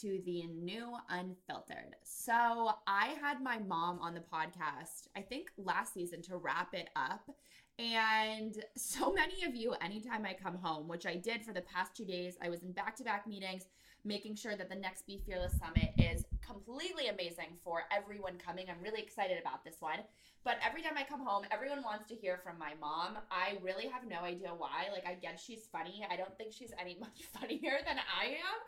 to the new Unfiltered. So, I had my mom on the podcast, I think last season, to wrap it up. And so many of you, anytime I come home, which I did for the past two days, I was in back to back meetings, making sure that the next Be Fearless Summit is completely amazing for everyone coming. I'm really excited about this one. But every time I come home, everyone wants to hear from my mom. I really have no idea why. Like, I guess she's funny. I don't think she's any much funnier than I am.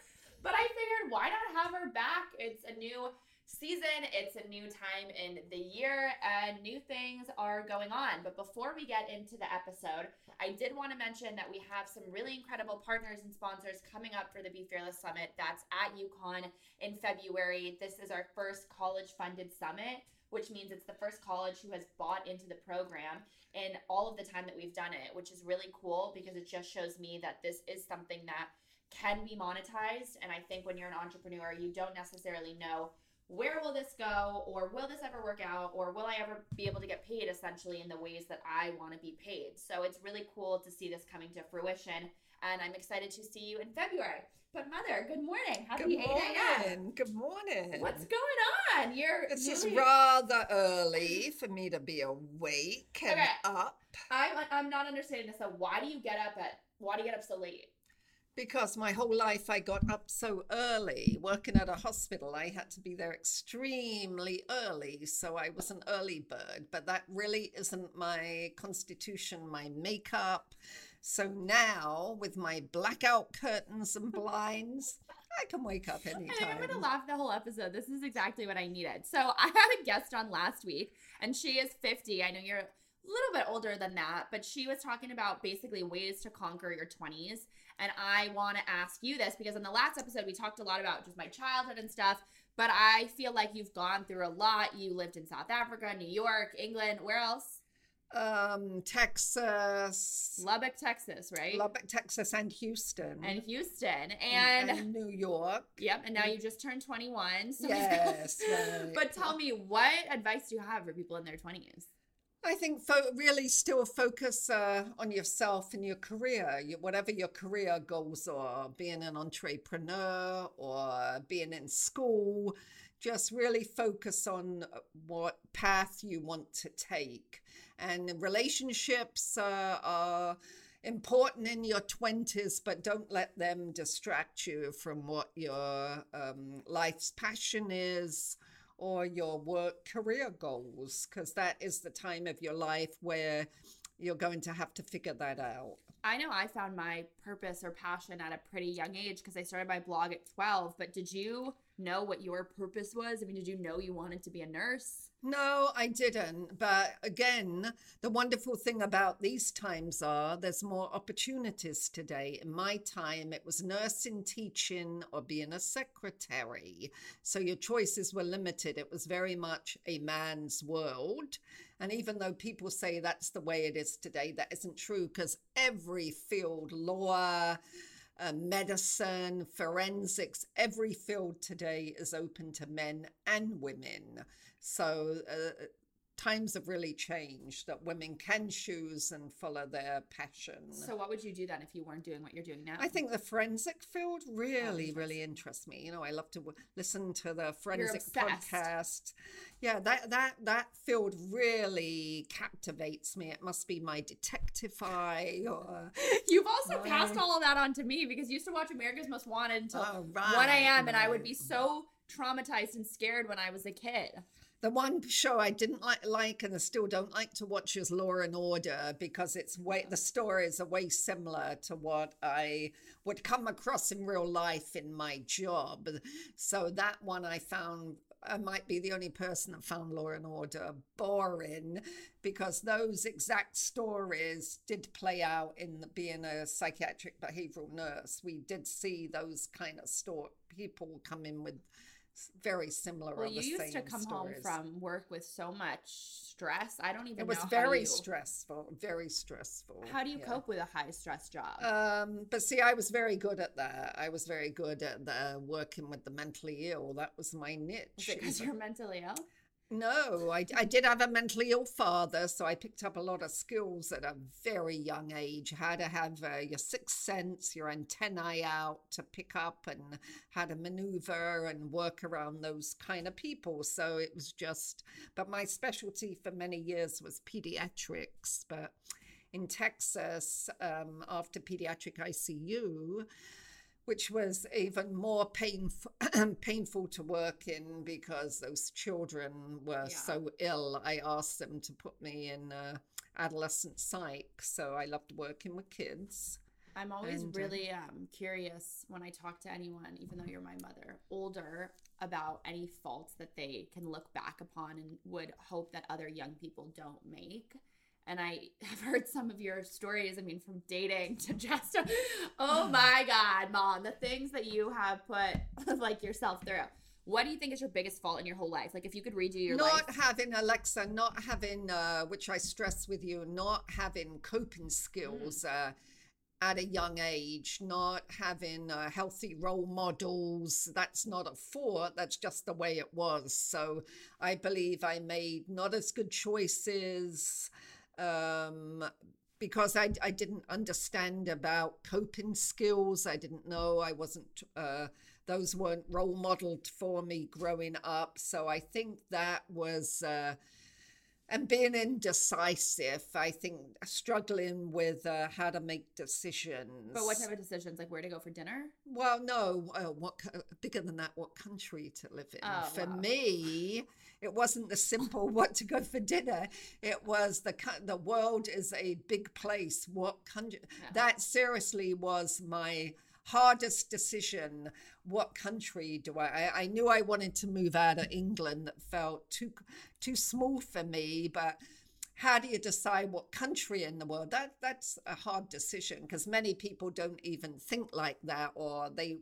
But I figured, why not have her back? It's a new season, it's a new time in the year, and new things are going on. But before we get into the episode, I did want to mention that we have some really incredible partners and sponsors coming up for the Be Fearless Summit. That's at UConn in February. This is our first college funded summit which means it's the first college who has bought into the program in all of the time that we've done it, which is really cool because it just shows me that this is something that can be monetized. And I think when you're an entrepreneur, you don't necessarily know where will this go or will this ever work out or will I ever be able to get paid essentially in the ways that I want to be paid. So it's really cool to see this coming to fruition and I'm excited to see you in February. But mother, good morning. Happy Good 8 a.m. morning. Good morning. What's going on? You're It's just really- rather early for me to be awake and Okay. up I'm I'm not understanding this. So why do you get up at why do you get up so late? Because my whole life I got up so early. Working at a hospital, I had to be there extremely early, so I was an early bird. But that really isn't my constitution, my makeup. So now, with my blackout curtains and blinds, I can wake up I think anytime. I'm gonna laugh the whole episode. This is exactly what I needed. So I had a guest on last week, and she is 50. I know you're a little bit older than that, but she was talking about basically ways to conquer your 20s. And I want to ask you this because in the last episode we talked a lot about just my childhood and stuff. But I feel like you've gone through a lot. You lived in South Africa, New York, England. Where else? um, Texas, Lubbock, Texas, right? Lubbock, Texas, and Houston, and Houston. And, and New York. yep, and now you just turned 21. So Yes, right. But tell me, what advice do you have for people in their 20s? I think fo- really still focus uh, on yourself and your career, your, whatever your career goals are, being an entrepreneur or being in school. Just really focus on uh, what path you want to take. And relationships uh, are important in your 20s, but don't let them distract you from what your um, life's passion is or your work career goals, because that is the time of your life where you're going to have to figure that out. I know I found my purpose or passion at a pretty young age because I started my blog at 12. But did you know what your purpose was? I mean, did you know you wanted to be a nurse? No, I didn't. But again, the wonderful thing about these times are there's more opportunities today. In my time, it was nursing, teaching, or being a secretary. So your choices were limited. It was very much a man's world. And even though people say that's the way it is today, that isn't true because every field, law, uh, medicine, forensics, every field today is open to men and women. So uh, times have really changed that women can choose and follow their passion. So, what would you do then if you weren't doing what you're doing now? I think the forensic field really, interesting. really interests me. You know, I love to w- listen to the forensic podcast. Yeah, that that that field really captivates me. It must be my detective eye or You've also Right. passed all of that on to me because you used to watch America's Most Wanted until Oh, 1 right, a.m. and I would be so traumatized and scared when I was a kid. The one show I didn't like, like and I still don't like to watch is Law and Order because it's way the stories are way similar to what I would come across in real life in my job. So that one I found I might be the only person that found Law and Order boring because those exact stories did play out in the, being a psychiatric behavioral nurse. We did see those kind of store people come in with very similar Well, you used to come stories. home from work with so much stress. I don't even It was very you- stressful, very stressful. How do you yeah. cope with a high stress job? Um, but see, I was very good at that. I was very good at the, working with the mentally ill. That was my niche. Because you're mentally ill? No, I, I did have a mentally ill father, so I picked up a lot of skills at a very young age. How to have uh, your sixth sense, your antennae out to pick up, and how to maneuver and work around those kind of people. So it was just, but my specialty for many years was pediatrics. But in Texas, um, after pediatric ICU, which was even more painful painful to work in because those children were yeah. so ill. I asked them to put me in uh, adolescent psych, so I loved working with kids. I'm always and, uh, really um, curious when I talk to anyone, even though you're my mother, older, about any faults that they can look back upon and would hope that other young people don't make and I have heard some of your stories. I mean, from dating to just, oh my God, mom, the things that you have put like yourself through. What do you think is your biggest fault in your whole life? Like, if you could redo your not life, not having Alexa, not having, uh, which I stress with you, not having coping skills. Mm. Uh, at a young age, not having uh, healthy role models. That's not a fault, that's just the way it was. So I believe I made not as good choices um, because I, I didn't understand about coping skills. I didn't know I wasn't, uh, those weren't role modeled for me growing up. So I think that was, uh, and being indecisive, I think struggling with uh, how to make decisions. But what type of decisions? Like where to go for dinner? Well, no. Uh, what bigger than that? What country to live in? Oh, for wow. me, it wasn't the simple what to go for dinner. It was the the world is a big place. What country? Yeah. That seriously was my hardest decision what country do I, I i knew i wanted to move out of england that felt too too small for me but how do you decide what country in the world that that's a hard decision because many people don't even think like that or they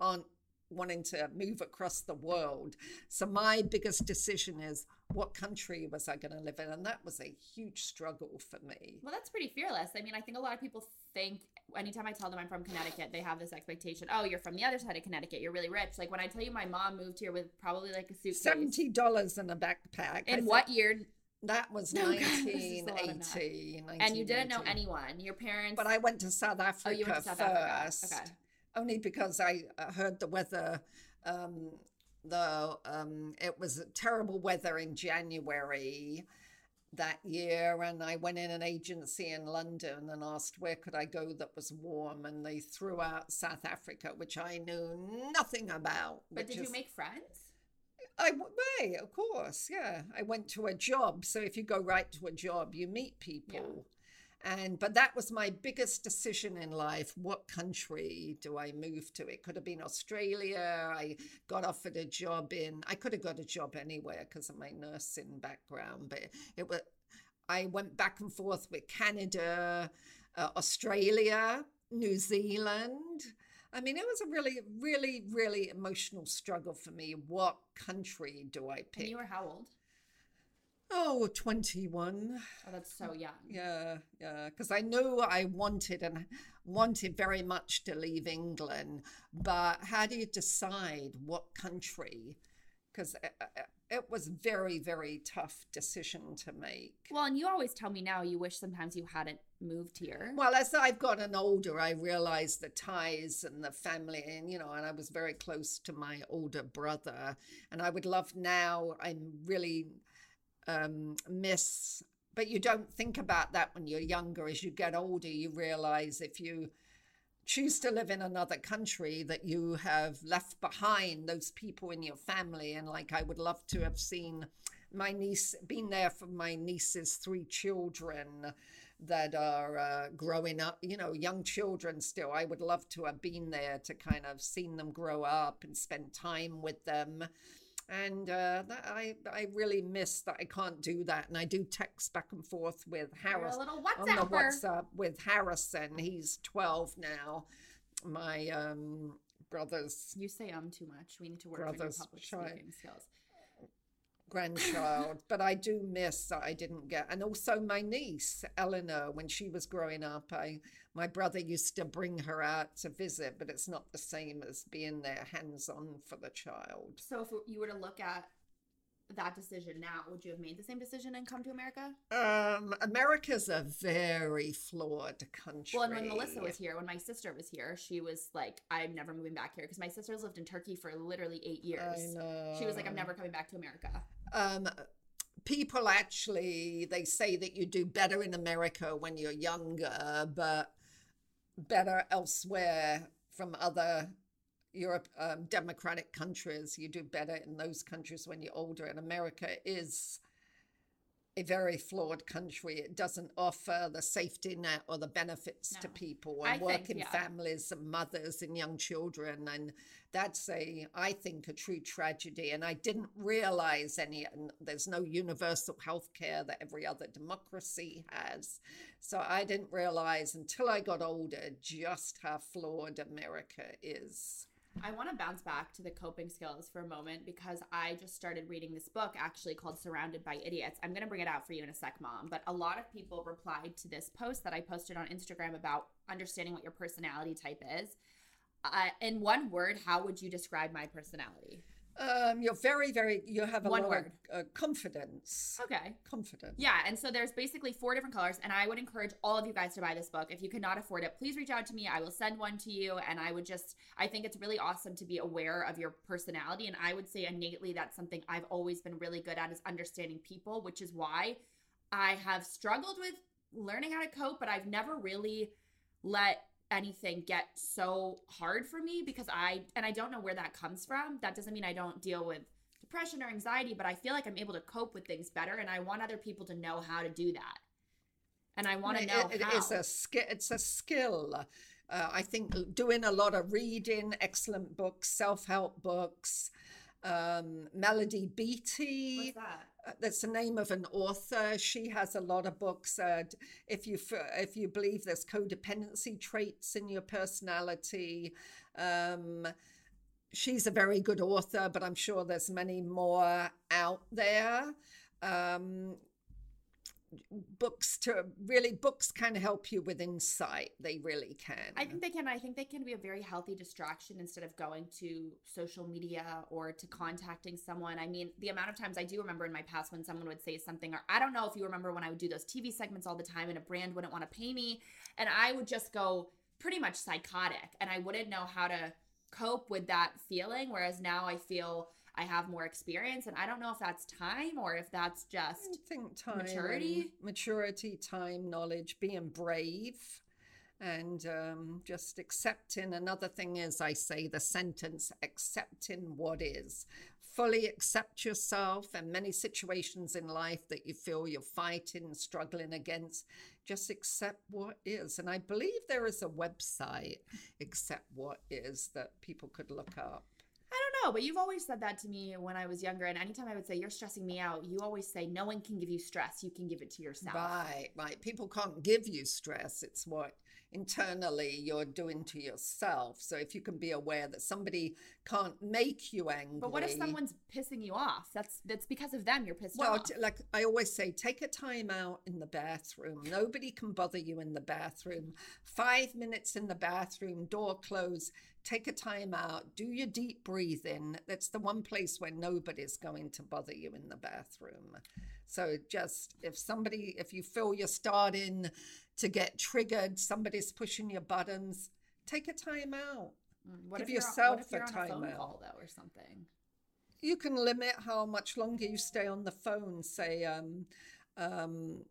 aren't wanting to move across the world. So my biggest decision is what country was I going to live in? And that was a huge struggle for me. Well, that's pretty fearless. I mean, I think a lot of people think anytime I tell them I'm from Connecticut, they have this expectation. Oh, you're from the other side of Connecticut. You're really rich. Like when I tell you my mom moved here with probably like a suitcase. Seventy dollars in a backpack. In what year? That was 1980. and you didn't know anyone. Your parents. But I went to South Africa oh, you went to South first. Africa. Okay only because I uh, heard the weather. Um, the um, it was terrible weather in January that year, and I went in an agency in London and asked where could I go that was warm, and they threw out South Africa, which I knew nothing about. But did is, you make friends? I may, of course, yeah. I went to a job, so if you go right to a job, you meet people. And but that was my biggest decision in life what country do i move to it could have been australia i got offered a job in i could have got a job anywhere because of my nursing background but it was i went back and forth with canada uh, australia new zealand I mean, it was a really, really, really emotional struggle for me. What country do I pick? And you were how old? Oh, 21. Oh, that's so young. Yeah, yeah. Because I knew I wanted and wanted very much to leave England. But how do you decide what country? Because it, it was very, very tough decision to make. Well, and you always tell me now you wish sometimes you hadn't moved here. Well, as I've gotten older, I realized the ties and the family, and you know, and I was very close to my older brother. And I would love now, I'm really um, miss but you don't think about that when you're younger. As you get older you realize if you choose to live in another country that you have left behind those people in your family. And like i would love to have seen my niece been there for my niece's three children that are uh, growing up you know young children still. I would love to have been there to kind of seen them grow up and spend time with them and uh, that, I I really miss that I can't do that, and I do text back and forth with Harris on the WhatsApp with Harrison. He's twelve now. My um, brother's. You say um too much. We need to work on your public child. speaking skills grandchild, but I do miss that I didn't get. And also my niece Eleanor, when she was growing up, I my brother used to bring her out to visit, but it's not the same as being there hands on for the child. So if you were to look at that decision now, would you have made the same decision and come to America? Um, America's a very flawed country. Well, and when Melissa was here, when my sister was here, she was like, "I'm never moving back here," because my sister's lived in Turkey for literally eight years. She was like, "I'm never coming back to America." Um, people actually they say that you do better in America when you're younger, but better elsewhere from other Europe um, democratic countries. You do better in those countries when you're older. And America is a very flawed country. It doesn't offer the safety net or the benefits to No. people I and think, working yeah. families and mothers and young children. And that's a, I think, a true tragedy. And I didn't realize any, and there's no universal health care that every other democracy has. So I didn't realize until I got older just how flawed America is. I want to bounce back to the coping skills for a moment because I just started reading this book actually called Surrounded by Idiots. I'm going to bring it out for you in a sec, mom. But a lot of people replied to this post that I posted on Instagram about understanding what your personality type is. Uh, in one word, how would you describe my personality? Um, you're very, very, you have a One lot word. of uh, confidence. Okay. Confidence. Yeah, and so there's basically four different colors, and I would encourage all of you guys to buy this book. If you cannot afford it, please reach out to me. I will send one to you, and I would just, I think it's really awesome to be aware of your personality, and I would say innately that's something I've always been really good at is understanding people, which is why I have struggled with learning how to cope, but I've never really let anything get so hard for me because I and I don't know where that comes from. That doesn't mean I don't deal with depression or anxiety, but I feel like I'm able to cope with things better and I want other people to know how to do that. And I want to It- know it- how. it's a skill. It's a skill. Uh, I think doing a lot of reading, excellent books, self-help books. Um, Melody Beattie. What's that? That's the name of an author. She has a lot of books. Uh, if you if you believe there's codependency traits in your personality, um, she's a very good author. But I'm sure there's many more out there. Um, books to really books can help you with insight. They really can. I think they can. I think they can be a very healthy distraction instead of going to social media or to contacting someone. I mean, the amount of times I do remember in my past when someone would say something, or I don't know if you remember when I would do those TV segments all the time and a brand wouldn't want to pay me, and I would just go pretty much psychotic and I wouldn't know how to cope with that feeling. Whereas now I feel I have more experience, and I don't know if that's time or if that's I just think time, maturity? maturity, time, knowledge, being brave, and um, just accepting. Another thing is, I say the sentence accepting what is. Fully accept yourself and many situations in life that you feel you're fighting, struggling against. Just accept what is. And I believe there is a website, Accept What Is, that people could look up. Know, but you've always said that to me when I was younger. And anytime I would say, You're stressing me out, you always say, No one can give you stress. You can give it to yourself. Right, right. People can't give you stress. It's what internally you're doing to yourself. So if you can be aware that somebody can't make you angry. But what if someone's pissing you off? That's that's because of them you're pissed well, off. t- like I always say, take a time out in the bathroom. Nobody can bother you in the bathroom. Five minutes in the bathroom, door closed. Take a time out. Do your deep breathing. That's the one place where nobody's going to bother you in the bathroom. So just if somebody, if you feel you're starting to get triggered, somebody's pushing your buttons, take a time out. Mm, what give on- yourself what if you're a time phone out. call though or something? you can limit how much longer you stay on the phone. Say, um, um,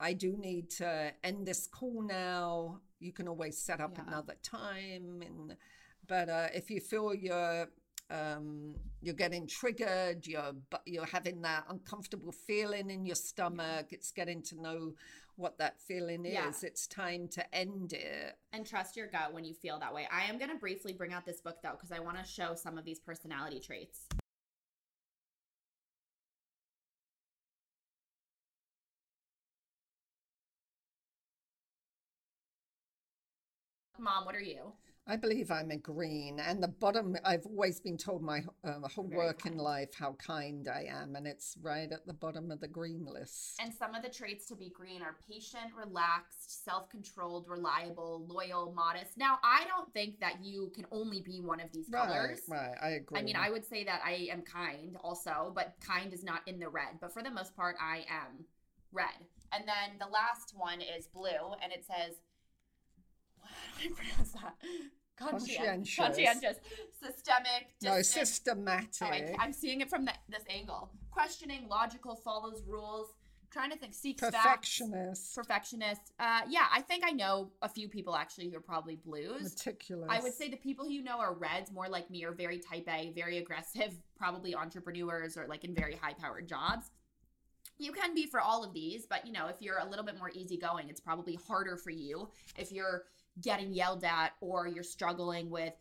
I do need to end this call now. You can always set up Yeah. another time, and but uh, if you feel you're um, you're getting triggered, you're but you're having that uncomfortable feeling in your stomach. It's getting to know what that feeling is. Yeah. It's time to end it. And trust your gut when you feel that way. I am going to briefly bring out this book though, because I want to show some of these personality traits. Mom, what are you? I believe I'm a green, and the bottom. I've always been told my uh, whole Very working kind. life how kind I am, and it's right at the bottom of the green list. And some of the traits to be green are patient, relaxed, self controlled, reliable, loyal, modest. Now, I don't think that you can only be one of these colors. right, right. I agree. I mean, I would say that I am kind also, but kind is not in the red. But for the most part, I am red. And then the last one is blue, and it says, how do I pronounce that? Conscientious. Conscientious. Systemic. no systematic. Oh, I, I'm seeing it from the, this angle. Questioning, logical, follows rules. trying to think. Seeks facts. perfectionist, Perfectionist. Uh, yeah, I think I know a few people actually who are probably blues. meticulous. I would say the people you know are reds, more like me, are very type A, very aggressive, probably entrepreneurs or like in very high powered jobs. You can be for all of these, but you know, if you're a little bit more easygoing, it's probably harder for you if you're getting yelled at or you're struggling with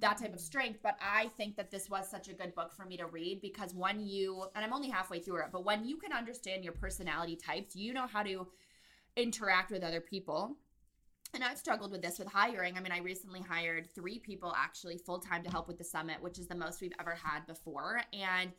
that type of strength. But I think that this was such a good book for me to read because when you, and I'm only halfway through it, but when you can understand your personality types, you know how to interact with other people. And I've struggled with this with hiring. I mean, I recently hired three people actually full time to help with the summit, which is the most we've ever had before. And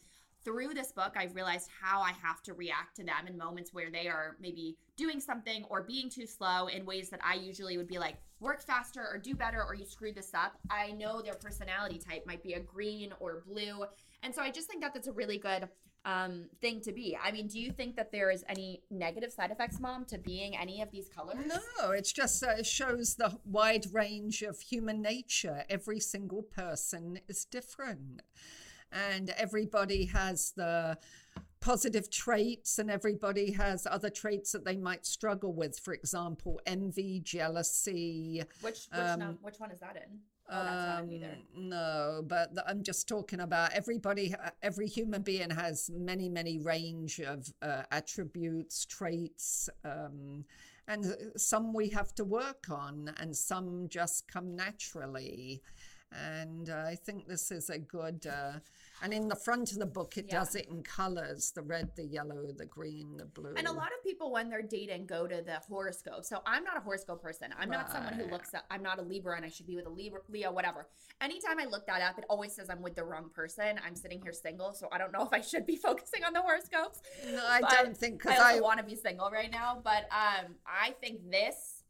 through this book, I've realized how I have to react to them in moments where they are maybe doing something or being too slow in ways that I usually would be like, work faster or do better or you screwed this up. I know their personality type might be a green or blue. And so I just think that that's a really good um, thing to be. I mean, do you think that there is any negative side effects, mom, to being any of these colors? No, it's just uh, it shows the wide range of human nature. Every single person is different, and everybody has the positive traits, and everybody has other traits that they might struggle with. For example, envy, jealousy. Which which, Um, no, which one is that in? Oh, that's not it. Um, no, but th- I'm just talking about everybody. Every human being has many, many range of uh, attributes, traits, um, and uh, some we have to work on, and some just come naturally. And uh, I think this is a good. Uh, and in the front of the book, it Yeah. does it in colors: the red, the yellow, the green, the blue. And a lot of people, when they're dating, go to the horoscope. So I'm not a horoscope person. I'm not someone who looks up. I'm not a Libra, and I should be with a Libra, Leo, whatever. Anytime I look that up, it always says I'm with the wrong person. I'm sitting here single, so I don't know if I should be focusing on the horoscopes. No, I but don't think because also I, want to be single right now, but um, I think this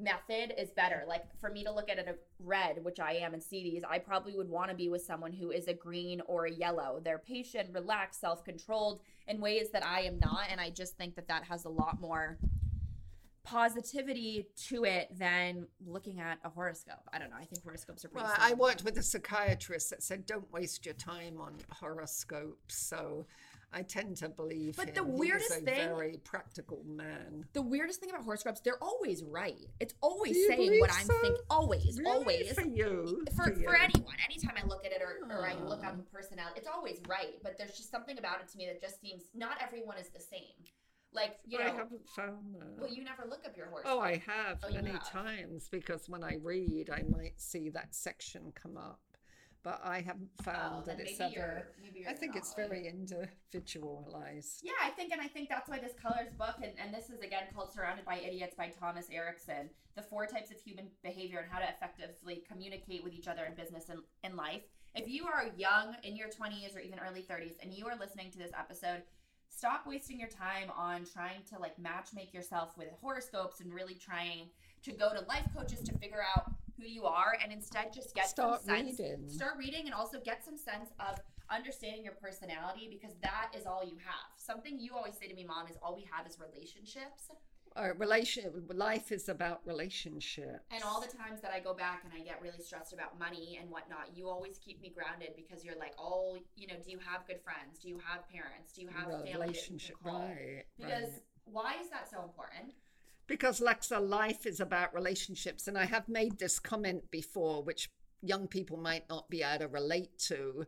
method is better. Like for me to look at it a red, which I am, and see these, I probably would want to be with someone who is a green or a yellow. They're patient, relaxed, self-controlled in ways that I am not, and I just think that that has a lot more positivity to it than looking at a horoscope. I don't know. I think horoscopes are pretty. Well, I worked with a psychiatrist that said, "Don't waste your time on horoscopes." So, I tend to believe. But him. the He weirdest a thing- very practical man. The weirdest thing about horoscopes, they're always right. It's always saying what I'm so? thinking. Always, Really? always. for you, for, for, for you. anyone anytime i look at it or, or i look Ah. up a personality it's always right but there's just something about it to me that just seems not everyone is the same like you I know haven't found that. well you never look up your horse Oh, I have Oh, many have. times because when I read, I might see that section come up, but I haven't found oh, that it's ever. you're, maybe you're I think it's very individualized. yeah i think and i think that's why this colors book and, and this is again called surrounded by idiots by thomas erikson the four types of human behavior and how to effectively communicate with each other in business and in life if you are young in your 20s or even early 30s and you are listening to this episode stop wasting your time on trying to like match make yourself with horoscopes and really trying to go to life coaches to figure out who you are and instead just get Start some sense reading. start reading and also get some sense of understanding your personality because that is all you have something you always say to me mom is all we have is relationships Uh, relation life is about relationships. and all the times that i go back and i get really stressed about money and whatnot you always keep me grounded because you're like oh you know do you have good friends do you have parents do you have family relationship, right? because right. why is that so important Because Lexa, life is about relationships. And I have made this comment before, which young people might not be able to relate to.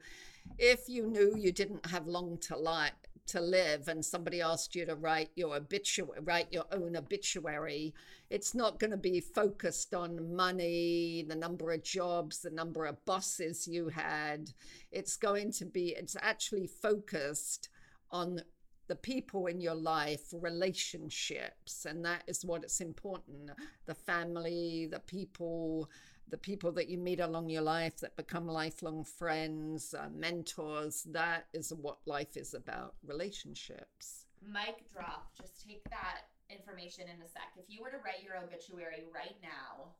If you knew you didn't have long to live, to live and somebody asked you to write your obituary write your own obituary it's not going to be focused on money the number of jobs the number of bosses you had it's going to be it's actually focused on the people in your life, relationships, and that is what it's important the family, the people, the people that you meet along your life that become lifelong friends, uh, mentors. That is what life is about relationships. Mic drop. Just take that information in a sec. If you were to write your obituary right now,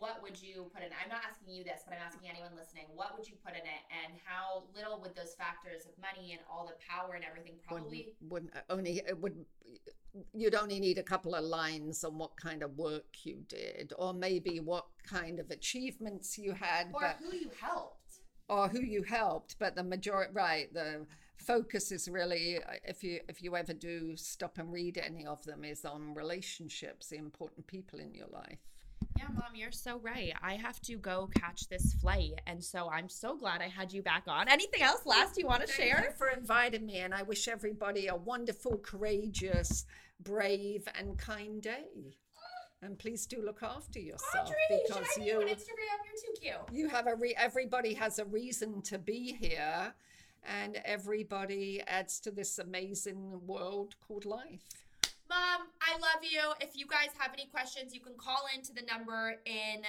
what would you put in? I'm not asking you this, but I'm asking anyone listening. What would you put in it, and how little would those factors of money and all the power and everything probably wouldn't uh, only it would you'd only need a couple of lines on what kind of work you did, or maybe what kind of achievements you had, or but, who you helped, or who you helped. But the majority, right? The focus is really uh, if you if you ever do stop and read any of them is on relationships, the important people in your life. Yeah, mom, you're so right. I have to go catch this flight. And so I'm so glad I had you back on. Anything else last you want to Thank share? You for inviting me. And I wish everybody a wonderful, courageous, brave, and kind day. And please do look after yourself Audrey, because you on Instagram. You're too cute. You have a re- everybody has a reason to be here, and everybody adds to this amazing world called life. Mom, I love you. If you guys have any questions, you can call into the number in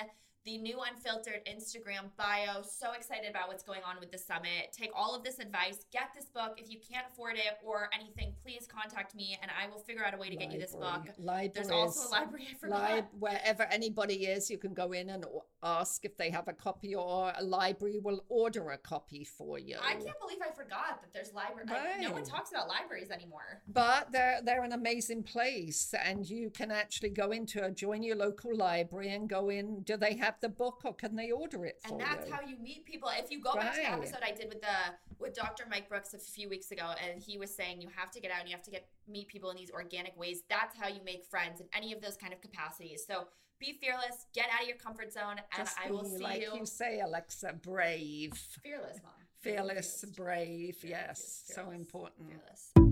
the new unfiltered Instagram bio. So excited about what's going on with the summit. Take all of this advice, get this book. If you can't afford it or anything, please contact me and I will figure out a way to library. get you this book. Libraries, There's also a library I forgot. Li- wherever anybody is, you can go in and ask if they have a copy or a library will order a copy for you. I can't believe I forgot that there's library. Right. no one talks about libraries anymore. But they're they're an amazing place and you can actually go into a join your local library and go in. Do they have the book or can they order it And that's you? how you meet people. If you go right. back to the episode I did with the with Dr. Mike Brooks a few weeks ago and he was saying you have to get out and you have to get meet people in these organic ways. That's how you make friends in any of those kind of capacities. So be fearless, get out of your comfort zone, and Just I will see like you. Like you say, Alexa, brave. Fearless, mom. Fearless, brave. Yes, fearless. so important. Fearless.